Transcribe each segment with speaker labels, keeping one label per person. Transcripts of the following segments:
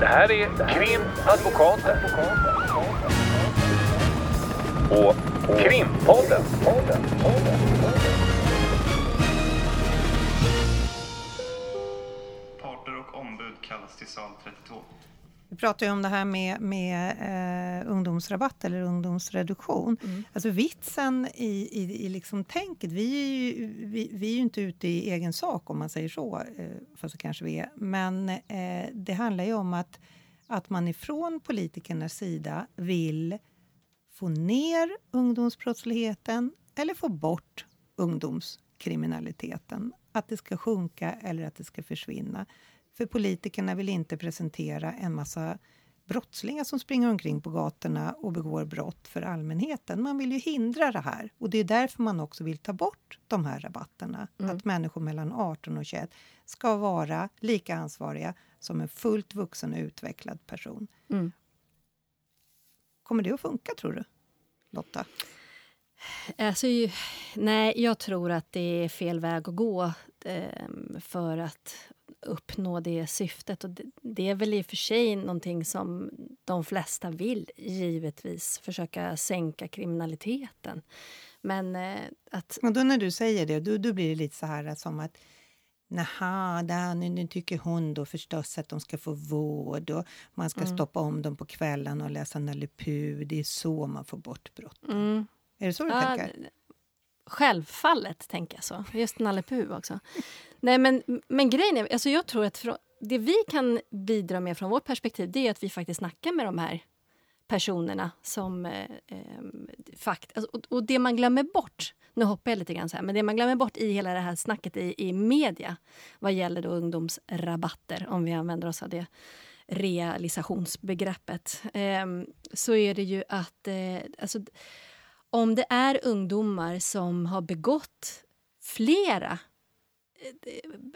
Speaker 1: Det här är Krimadvokaten. Och Krimpodden.
Speaker 2: Parter och ombud kallas till sal 32.
Speaker 3: Vi pratar ju om det här med, med eh, ungdomsrabatt eller ungdomsreduktion. Mm. Alltså vitsen i, i, i liksom tänket, vi är, ju, vi, vi, är ju inte ute i egen sak om man säger så, eh, fast det kanske vi är. Men eh, det handlar ju om att, att man ifrån politikernas sida vill få ner ungdomsbrottsligheten eller få bort ungdomskriminaliteten. Att det ska sjunka eller att det ska försvinna. För politikerna vill inte presentera en massa brottslingar som springer omkring på gatorna och begår brott för allmänheten. Man vill ju hindra det här. Och det är därför man också vill ta bort de här rabatterna. Mm. Att människor mellan 18 och 21 ska vara lika ansvariga som en fullt vuxen och utvecklad person. Mm. Kommer det att funka, tror du, Lotta?
Speaker 4: Alltså, nej, jag tror att det är fel väg att gå eh, för att uppnå det syftet. Och det, är väl i och för sig någonting som de flesta vill, givetvis. Försöka sänka kriminaliteten. Men eh, att...
Speaker 3: Och då när du säger det, då, då blir det lite så här som att Naha, där, nu tycker hon då förstås att de ska få vård och man ska mm. stoppa om dem på kvällen och läsa Nalle. Det är så man får bort brott. Mm. Är det så du ja, tänker?
Speaker 4: Självfallet tänker jag så. Just Nalle också. Nej, men, men grejen är, alltså jag tror att från, det vi kan bidra med från vårt perspektiv det är att vi faktiskt snackar med de här personerna som... Eh, eh, fakt, alltså, och, och, det man glömmer bort, nu hoppar jag lite grann så här, men det man glömmer bort i hela det här snacket i, i media vad gäller då ungdomsrabatter, om vi använder oss av det realisationsbegreppet, eh, så är det ju att eh, alltså, om det är ungdomar som har begått flera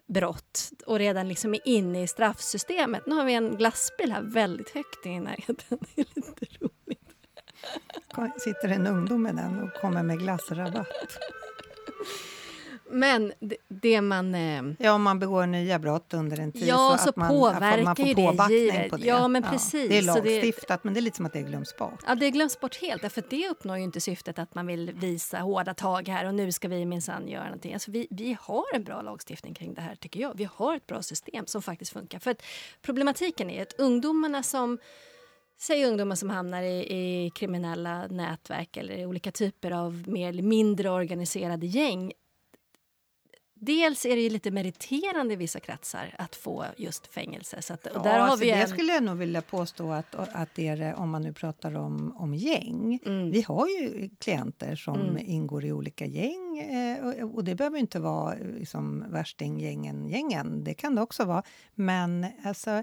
Speaker 4: brott och redan liksom är inne i straffsystemet. Nu har vi en glassbil här väldigt högt i närheten. Det är lite roligt.
Speaker 3: Sitter en ungdom med den och kommer med glassrabatt.
Speaker 4: Men det, man... Eh,
Speaker 3: ja, om man begår nya brott under en tid
Speaker 4: ja,
Speaker 3: så,
Speaker 4: så
Speaker 3: att man,
Speaker 4: påverkar
Speaker 3: man får
Speaker 4: ju
Speaker 3: det på det.
Speaker 4: Ja, men precis.
Speaker 3: det är lagstiftat, det, men det är lite som att det glöms bort.
Speaker 4: Ja, det glöms bort helt. Därför det uppnår ju inte syftet att man vill visa hårda tag här och nu ska vi minsann göra någonting. Alltså, vi, vi har en bra lagstiftning kring det här, tycker jag. Vi har ett bra system som faktiskt funkar. För att problematiken är att ungdomarna som Säg ungdomar som hamnar i, i, kriminella nätverk eller i olika typer av mer eller mindre organiserade gäng Dels är det lite meriterande i vissa kretsar att få just fängelse. Så att,
Speaker 3: och där ja, har alltså vi en... Det skulle jag nog vilja påstå att, att det är det om man nu pratar om, om gäng. Mm. Vi har ju klienter som mm. ingår i olika gäng eh, och, och, det behöver inte vara liksom, värstinggängen-gängen. Det kan det också vara. Men alltså,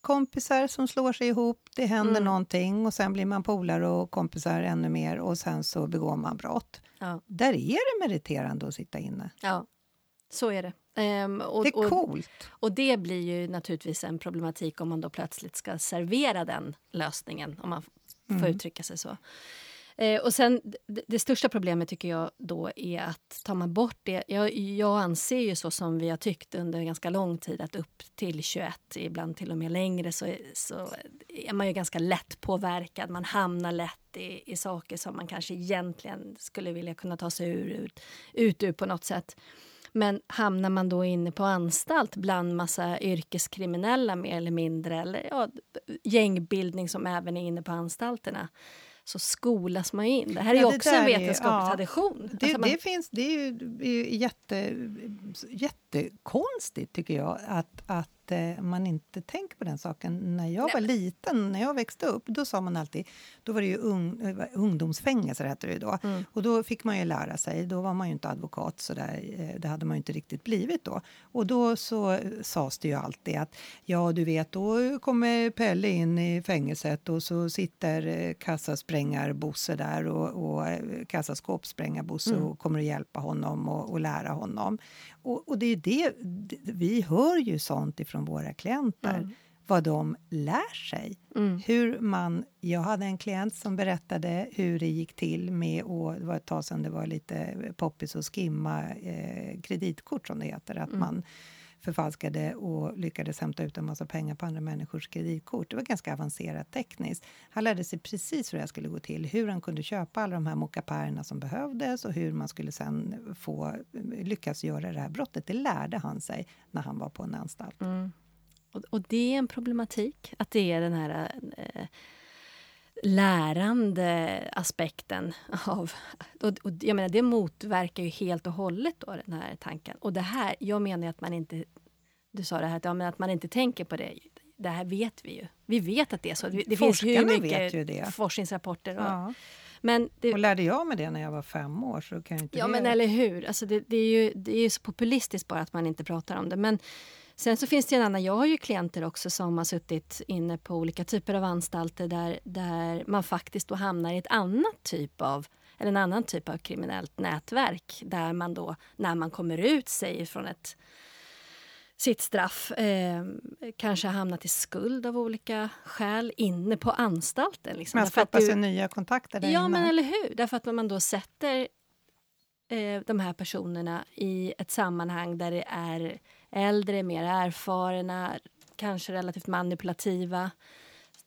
Speaker 3: kompisar som slår sig ihop, det händer mm. någonting och sen blir man polare och kompisar ännu mer och sen så begår man brott. Ja. Där är det meriterande att sitta inne.
Speaker 4: Ja. Så är det.
Speaker 3: Um, och, det är coolt.
Speaker 4: Och, och, det blir ju naturligtvis en problematik om man då plötsligt ska servera den lösningen, om man får mm. uttrycka sig så. Eh, och sen, det, det, största problemet tycker jag då är att tar man bort det... Jag, jag anser ju så som vi har tyckt under ganska lång tid att upp till 21, ibland till och med längre, så, så är man ju ganska lätt påverkad. Man hamnar lätt i, i saker som man kanske egentligen skulle vilja kunna ta sig ur, ut, ut ur på något sätt. Men hamnar man då inne på anstalt bland massa yrkeskriminella mer eller mindre eller ja, gängbildning som även är inne på anstalterna så skolas man in. Det här är ja, också en vetenskaplig ja, tradition.
Speaker 3: Det, alltså man... det, finns, det är ju, är ju jätte, jättekonstigt, tycker jag, att, att eh, man inte tänker på den saken. När jag Nej. var liten, när jag växte upp, då sa man alltid... Då var det ju ung, eh, ungdomsfängelse, hette det då. Mm. Och då fick man ju lära sig. Då var man ju inte advokat, så där, eh, det hade man ju inte riktigt blivit då. Och då så sades det ju alltid att ja, du vet, då kommer Pelle in i fängelset och så sitter kassasprängar-Bosse där och, och kassaskåpssprängar-Bosse mm. och kommer att hjälpa honom och, och lära honom. Och, och, det är det, vi hör ju sånt ifrån våra klienter. Mm. Vad de lär sig. Mm. Hur man, jag hade en klient som berättade hur det gick till med att, det var ett tag sedan det var lite poppis och skimma eh, kreditkort som det heter. Att mm. man förfalskade och lyckades hämta ut en massa pengar på andra människors kreditkort. Det var ganska avancerat tekniskt. Han lärde sig precis hur det skulle gå till, hur han kunde köpa alla de här mockapärerna som behövdes och hur man skulle sen få eh, lyckas göra det här brottet. Det lärde han sig när han var på en anstalt.
Speaker 4: Mm. Och, och, det är en problematik, att det är den här eh, lärande aspekten av... Och, och, jag menar, det motverkar ju helt och hållet då, den här tanken. Och det här, jag menar att man inte... Du sa det här att, ja, men att man inte tänker på det. Det här vet vi ju. Vi vet att det är så. Det finns hur mycket forskningsrapporter. Och, ja.
Speaker 3: Men det, och lärde jag mig det när jag var fem år så kan inte
Speaker 4: Ja,
Speaker 3: det...
Speaker 4: men eller hur. Alltså det, det, är ju, det är ju så populistiskt bara att man inte pratar om det. Men Sen så finns det en annan, jag har ju klienter också som har suttit inne på olika typer av anstalter där, där man faktiskt då hamnar i ett annat typ av eller en annan typ av kriminellt nätverk där man då när man kommer ut säger från ett sitt straff eh, kanske har hamnat i skuld av olika skäl inne på anstalten. Liksom.
Speaker 3: Man skapar sig nya kontakter där
Speaker 4: Ja,
Speaker 3: inne.
Speaker 4: men eller hur? Därför att man då sätter eh, de här personerna i ett sammanhang där det är äldre, mer erfarna, kanske relativt manipulativa.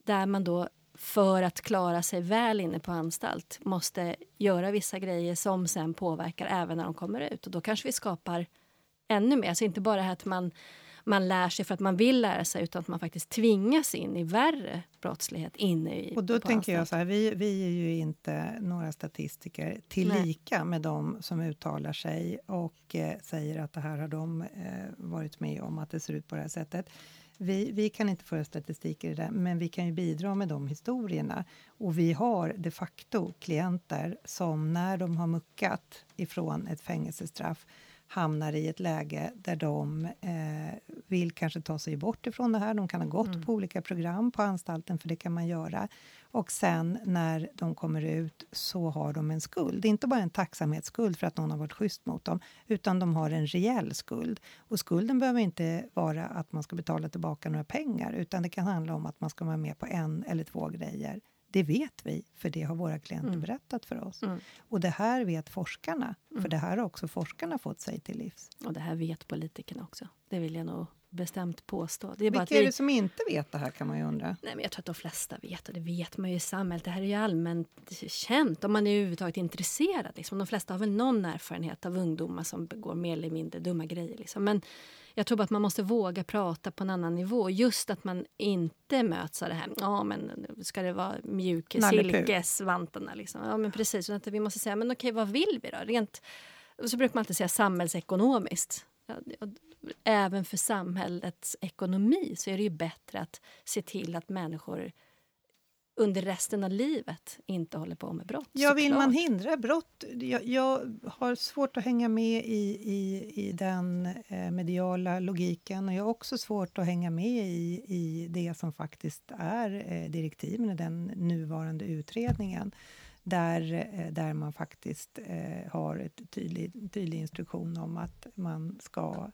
Speaker 4: Där man då för att klara sig väl inne på anstalt måste göra vissa grejer som sen påverkar även när de kommer ut. Och Då kanske vi skapar ännu mer. Så inte bara att man, man lär sig för att man vill lära sig utan att man faktiskt tvingas in i värre brottslighet inne i
Speaker 3: Och då tänker jag så här, vi, vi är ju inte några statistiker tillika Nej. med de som uttalar sig och eh, säger att det här har de eh, varit med om, att det ser ut på det här sättet. Vi, vi, kan inte föra statistik i det där, men vi kan ju bidra med de historierna. Och vi har de facto klienter som när de har muckat ifrån ett fängelsestraff hamnar i ett läge där de eh, vill kanske ta sig bort ifrån det här. De kan ha gått mm. på olika program på anstalten, för det kan man göra. Och sen när de kommer ut så har de en skuld. Det är inte bara en tacksamhetsskuld för att någon har varit schysst mot dem, utan de har en reell skuld. Och skulden behöver inte vara att man ska betala tillbaka några pengar, utan det kan handla om att man ska vara med på en eller två grejer det vet vi, för det har våra klienter mm. berättat för oss. Mm. Och det här vet forskarna, för mm. det här har också forskarna fått sig till livs.
Speaker 4: Och det här vet politikerna också. Det vill jag nog bestämt påstå.
Speaker 3: Det är Vilka vi... är det som inte vet det här kan man ju undra?
Speaker 4: Nej, men jag tror att de flesta vet och det vet man ju i samhället. Det här är ju allmänt känt om man är överhuvudtaget intresserad. Liksom. De flesta har väl någon erfarenhet av ungdomar som begår mer eller mindre dumma grejer. Liksom. Men jag tror att man måste våga prata på en annan nivå. Just att man inte möts av det här, ja men ska det vara mjuk silkesvantarna liksom. Ja men precis, att vi måste säga, men okej vad vill vi då? Rent, så brukar man alltid säga samhällsekonomiskt. Även för samhällets ekonomi så är det ju bättre att se till att människor under resten av livet inte håller på med brott.
Speaker 3: Ja, vill man hindra brott... Jag, jag, har svårt att hänga med i, i, i den eh, mediala logiken. Och jag har också svårt att hänga med i, i det som faktiskt är eh, direktiven i den nuvarande utredningen. Där, eh, där man faktiskt har ett tydlig, tydlig instruktion om att man ska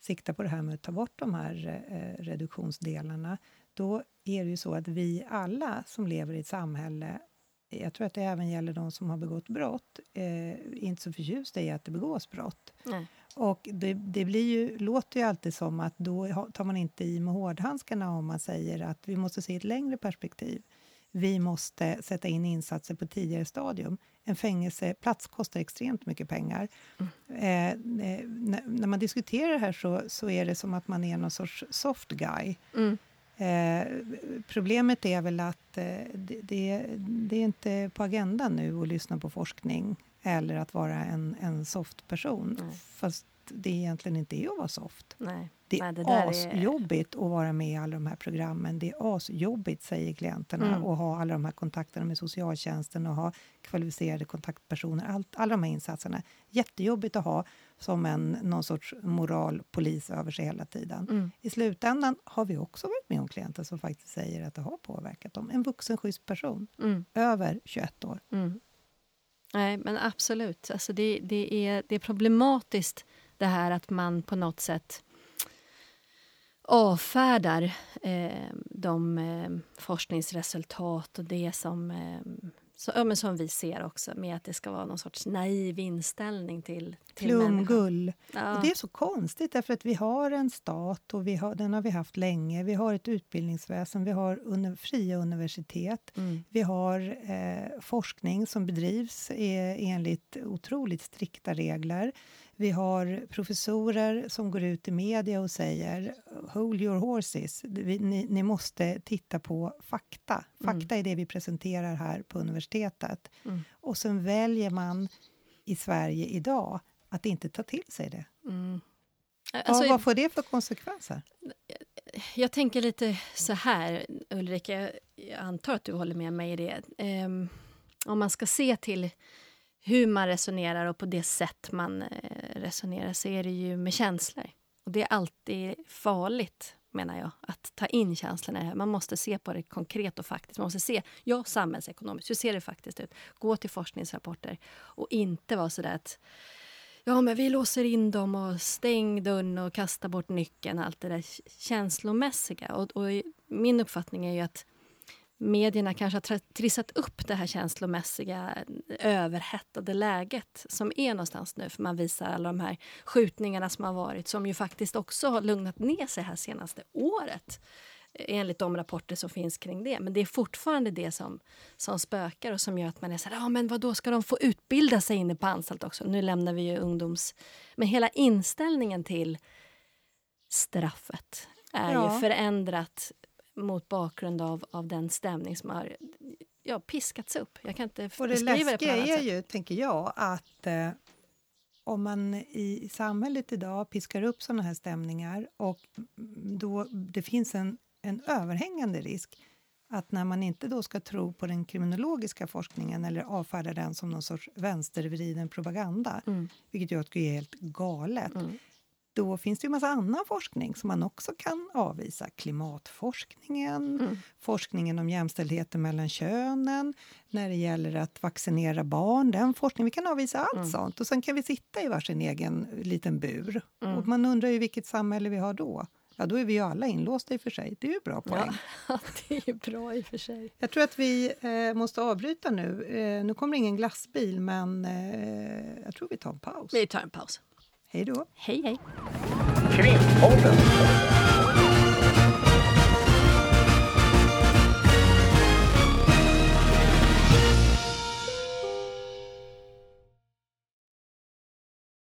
Speaker 3: sikta på det här med att ta bort de här reduktionsdelarna. Då är det ju så att vi alla som lever i ett samhälle jag tror att det även gäller de som har begått brott, eh, inte så förtjusta i att det begås brott. Nej. Och det, det, blir ju, låter ju alltid som att då tar man inte i med hårdhandskarna om man säger att vi måste se ett längre perspektiv. Vi måste sätta in insatser på tidigare stadium. En fängelseplats kostar extremt mycket pengar. Mm. Eh, eh när man diskuterar det här så, så är det som att man är någon sorts soft guy. Mm. Eh, problemet är väl att eh, det, det, det, är inte på agendan nu att lyssna på forskning eller att vara en, en soft person. Mm. Fast det egentligen inte är att vara soft.
Speaker 4: Nej.
Speaker 3: Det är Nej, asjobbigt är... att vara med i alla de här programmen. Det är asjobbigt, säger klienterna, mm. att ha alla de här kontakterna med socialtjänsten och ha kvalificerade kontaktpersoner. Allt, alla de här insatserna. Jättejobbigt att ha som en någon sorts moralpolis över sig hela tiden. Mm. I slutändan har vi också varit med om klienter som faktiskt säger att det har påverkat dem. En vuxen, schysst person, mm. över 21 år.
Speaker 4: Mm. Nej, men absolut. Alltså det, det, är, det är problematiskt det här att man på något sätt avfärdar eh, de eh, forskningsresultat och det som eh, så, ja, men som vi ser också, med att det ska vara någon sorts naiv inställning till, till
Speaker 3: Flumgull.
Speaker 4: Ja.
Speaker 3: Och det är så konstigt, därför att vi har en stat och vi har, den har vi haft länge. Vi har ett utbildningsväsen, vi har uni, fria universitet.
Speaker 4: Mm.
Speaker 3: Vi har eh, forskning som bedrivs eh, enligt otroligt strikta regler. Vi har professorer som går ut i media och säger hold your horses. Vi, ni, ni, måste titta på fakta. Fakta mm. är det vi presenterar här på universitetet.
Speaker 4: Mm.
Speaker 3: Och sen väljer man i Sverige idag att inte ta till sig det.
Speaker 4: Mm.
Speaker 3: Alltså, ja, vad får det för konsekvenser?
Speaker 4: Jag tänker lite så här, Ulrika. Jag antar att du håller med mig i det. Um, om man ska se till hur man resonerar och på det sätt man eh, resonerar så är det ju med känslor. Och det är alltid farligt, menar jag, att ta in känslorna. Man måste se på det konkret och faktiskt. Man måste se, ja, samhällsekonomiskt, hur ser det faktiskt ut? Gå till forskningsrapporter och inte vara så där att ja, men vi låser in dem och stäng dörren och kastar bort nyckeln. Allt det där känslomässiga. Och, och min uppfattning är ju att medierna kanske har trissat upp det här känslomässiga överhettade läget som är någonstans nu. För man visar alla de här skjutningarna som har varit som ju faktiskt också har lugnat ner sig här senaste året enligt de rapporter som finns kring det. Men det är fortfarande det som, som spökar och som gör att man är så här, ja men vad då ska de få utbilda sig inne på anstalt också? Nu lämnar vi ju ungdoms... Men hela inställningen till straffet är ja. ju förändrat mot bakgrund av, av den stämning som har ja, piskats upp. Jag kan inte
Speaker 3: och det beskriva det på annat är ju, tänker jag, att eh, om man i samhället idag piskar upp såna här stämningar och då det finns en, en överhängande risk att när man inte då ska tro på den kriminologiska forskningen eller avfärda den som någon sorts vänstervriden propaganda, mm. vilket jag tycker är helt galet, mm då finns det ju massa annan forskning som man också kan avvisa. Klimatforskningen, mm. forskningen om jämställdheten mellan könen, när det gäller att vaccinera barn, den forskningen. Vi kan avvisa allt mm. sånt och sen kan vi sitta i varsin egen liten bur. Mm. Och man undrar ju vilket samhälle vi har då. Ja, då är vi ju alla inlåsta i och för sig. Det är ju bra poäng.
Speaker 4: Ja, det är bra i och för sig.
Speaker 3: Jag tror att vi eh, måste avbryta nu. Eh, nu kommer ingen glassbil, men eh, jag tror vi tar en paus.
Speaker 4: Vi tar en paus.
Speaker 3: Hej då.
Speaker 4: Hej, hej.
Speaker 1: Krimpodden.